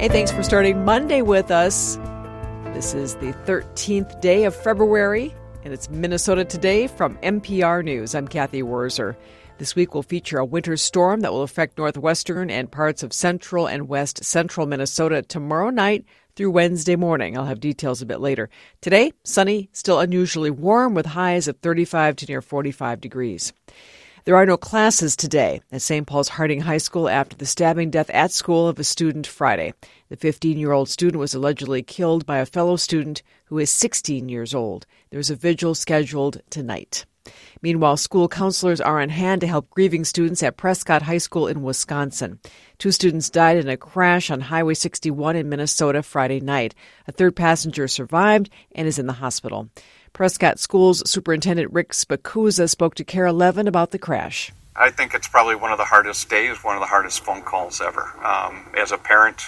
Hey, thanks for starting Monday with us. This is the 13th day of February, and it's Minnesota Today from MPR News. I'm Cathy Wurzer. This week will feature a winter storm that will affect northwestern and parts of central and west central Minnesota tomorrow night through Wednesday morning. I'll have details a bit later. Today, sunny, still unusually warm with highs of 35 to near 45 degrees. There are no classes today at St. Paul's Harding High School after the stabbing death at school of a student Friday. The 15 year old student was allegedly killed by a fellow student who is 16 years old. There's a vigil scheduled tonight. Meanwhile, school counselors are on hand to help grieving students at Prescott High School in Wisconsin. Two students died in a crash on Highway 61 in Minnesota Friday night. A third passenger survived and is in the hospital. Prescott Schools Superintendent Rick Spicuzza spoke to KARE 11 about the crash. I think it's probably one of the hardest days, one of the hardest phone calls ever. Um, as a parent,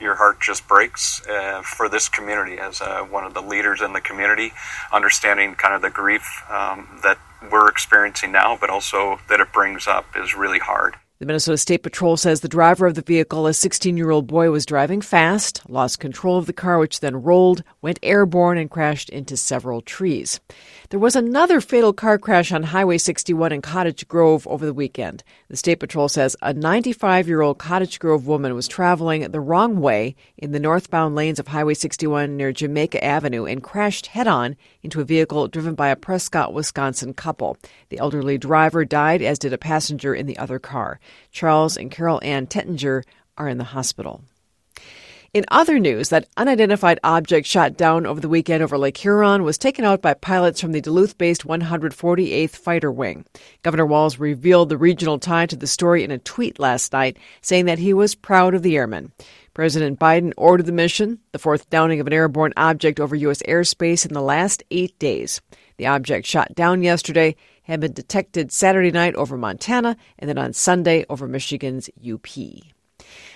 your heart just breaks uh, for this community as uh, one of the leaders in the community, understanding kind of the grief um, that we're experiencing now, but also that it brings up is really hard. The Minnesota State Patrol says the driver of the vehicle, a 16 year old boy, was driving fast, lost control of the car, which then rolled, went airborne, and crashed into several trees. There was another fatal car crash on Highway 61 in Cottage Grove over the weekend. The State Patrol says a 95 year old Cottage Grove woman was traveling the wrong way in the northbound lanes of Highway 61 near Jamaica Avenue and crashed head on into a vehicle driven by a Prescott, Wisconsin couple. The elderly driver died, as did a passenger in the other car. Charles and Carol Ann Tettinger are in the hospital. In other news, that unidentified object shot down over the weekend over Lake Huron was taken out by pilots from the Duluth based 148th Fighter Wing. Governor Walz revealed the regional tie to the story in a tweet last night, saying that he was proud of the airmen. President Biden ordered the mission, the fourth downing of an airborne object over U.S. airspace in the last eight days. The object shot down yesterday had been detected Saturday night over Montana and then on Sunday over Michigan's UP.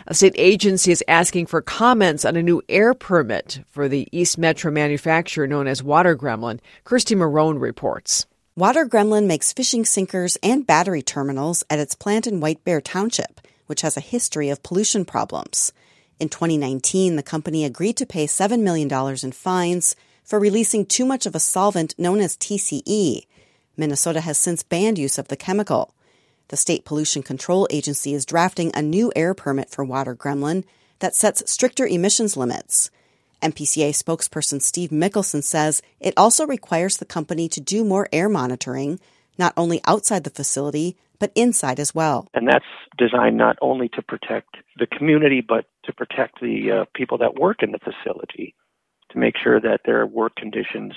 A state agency is asking for comments on a new air permit for the East Metro manufacturer known as Water Gremlin. Kirsti Marohn reports. Water Gremlin makes fishing sinkers and battery terminals at its plant in White Bear Township, which has a history of pollution problems. In 2019, the company agreed to pay $7 million in fines for releasing too much of a solvent known as TCE. Minnesota has since banned use of the chemical. The State Pollution Control Agency is drafting a new air permit for Water Gremlin that sets stricter emissions limits. MPCA spokesperson Steve Mickelson says it also requires the company to do more air monitoring, not only outside the facility, but inside as well. And that's designed not only to protect the community, but to protect the uh, people that work in the facility, to make sure that their work conditions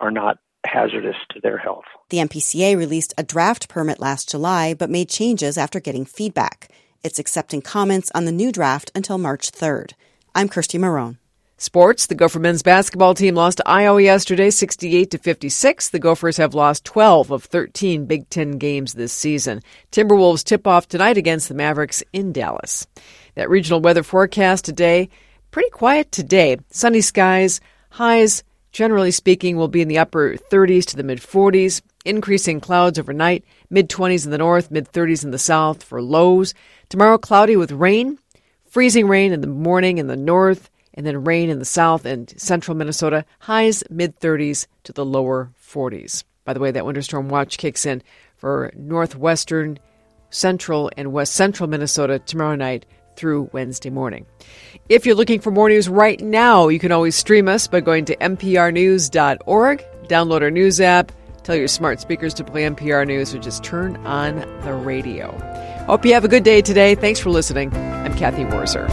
are not hazardous to their health. The MPCA released a draft permit last July, but made changes after getting feedback. It's accepting comments on the new draft until March 3rd. I'm Kirsti Marohn. Sports: The Gopher men's basketball team lost to Iowa yesterday, 68 to 56. The Gophers have lost 12 of 13 Big Ten games this season. Timberwolves tip off tonight against the Mavericks in Dallas. That regional weather forecast today: pretty quiet today. Sunny skies, highs generally speaking, will be in the upper 30s to the mid 40s. Increasing clouds overnight, mid 20s in the north, mid 30s in the south for lows. Tomorrow, cloudy with rain, freezing rain in the morning in the north, and then rain in the south and central Minnesota. Highs mid 30s to the lower 40s. By the way, that winter storm watch kicks in for northwestern, central, and west central Minnesota tomorrow night through Wednesday morning. If you're looking for more news right now, you can always stream us by going to mprnews.org, download our news app, tell your smart speakers to play MPR News, or just turn on the radio. Hope you have a good day today. Thanks for listening. I'm Cathy Wurzer.